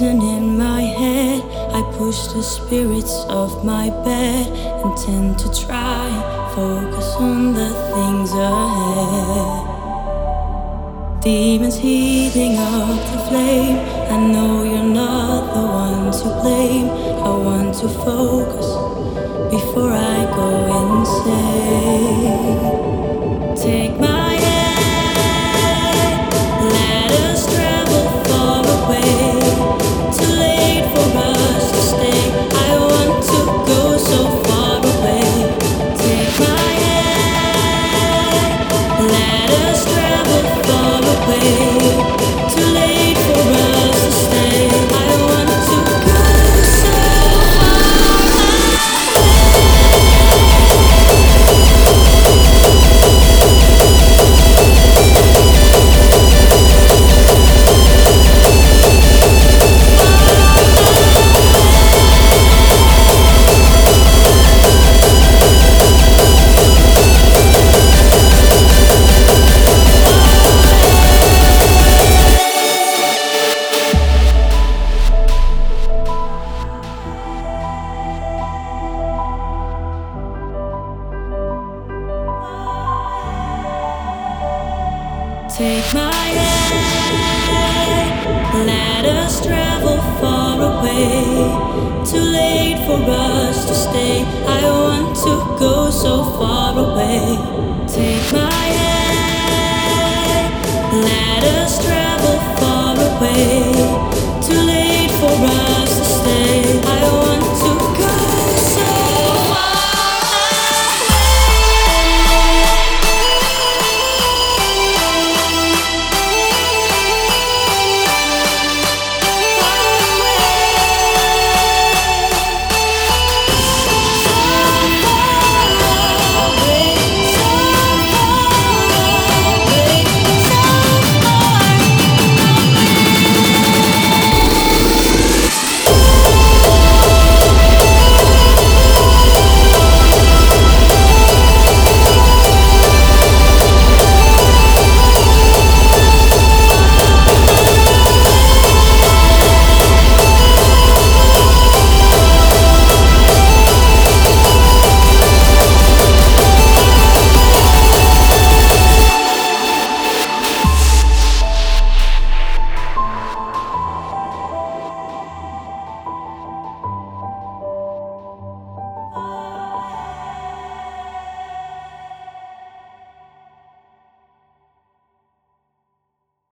reason in my head. I push the spirits off my bed and tend to try focus on the things ahead. Demons heating up the flame. I know you're not the one to blame. I want to focus before I go insane. Take my hand, let us travel far away. Too late for us to stay. I want to go so far away. Take my hand, let us travel far away.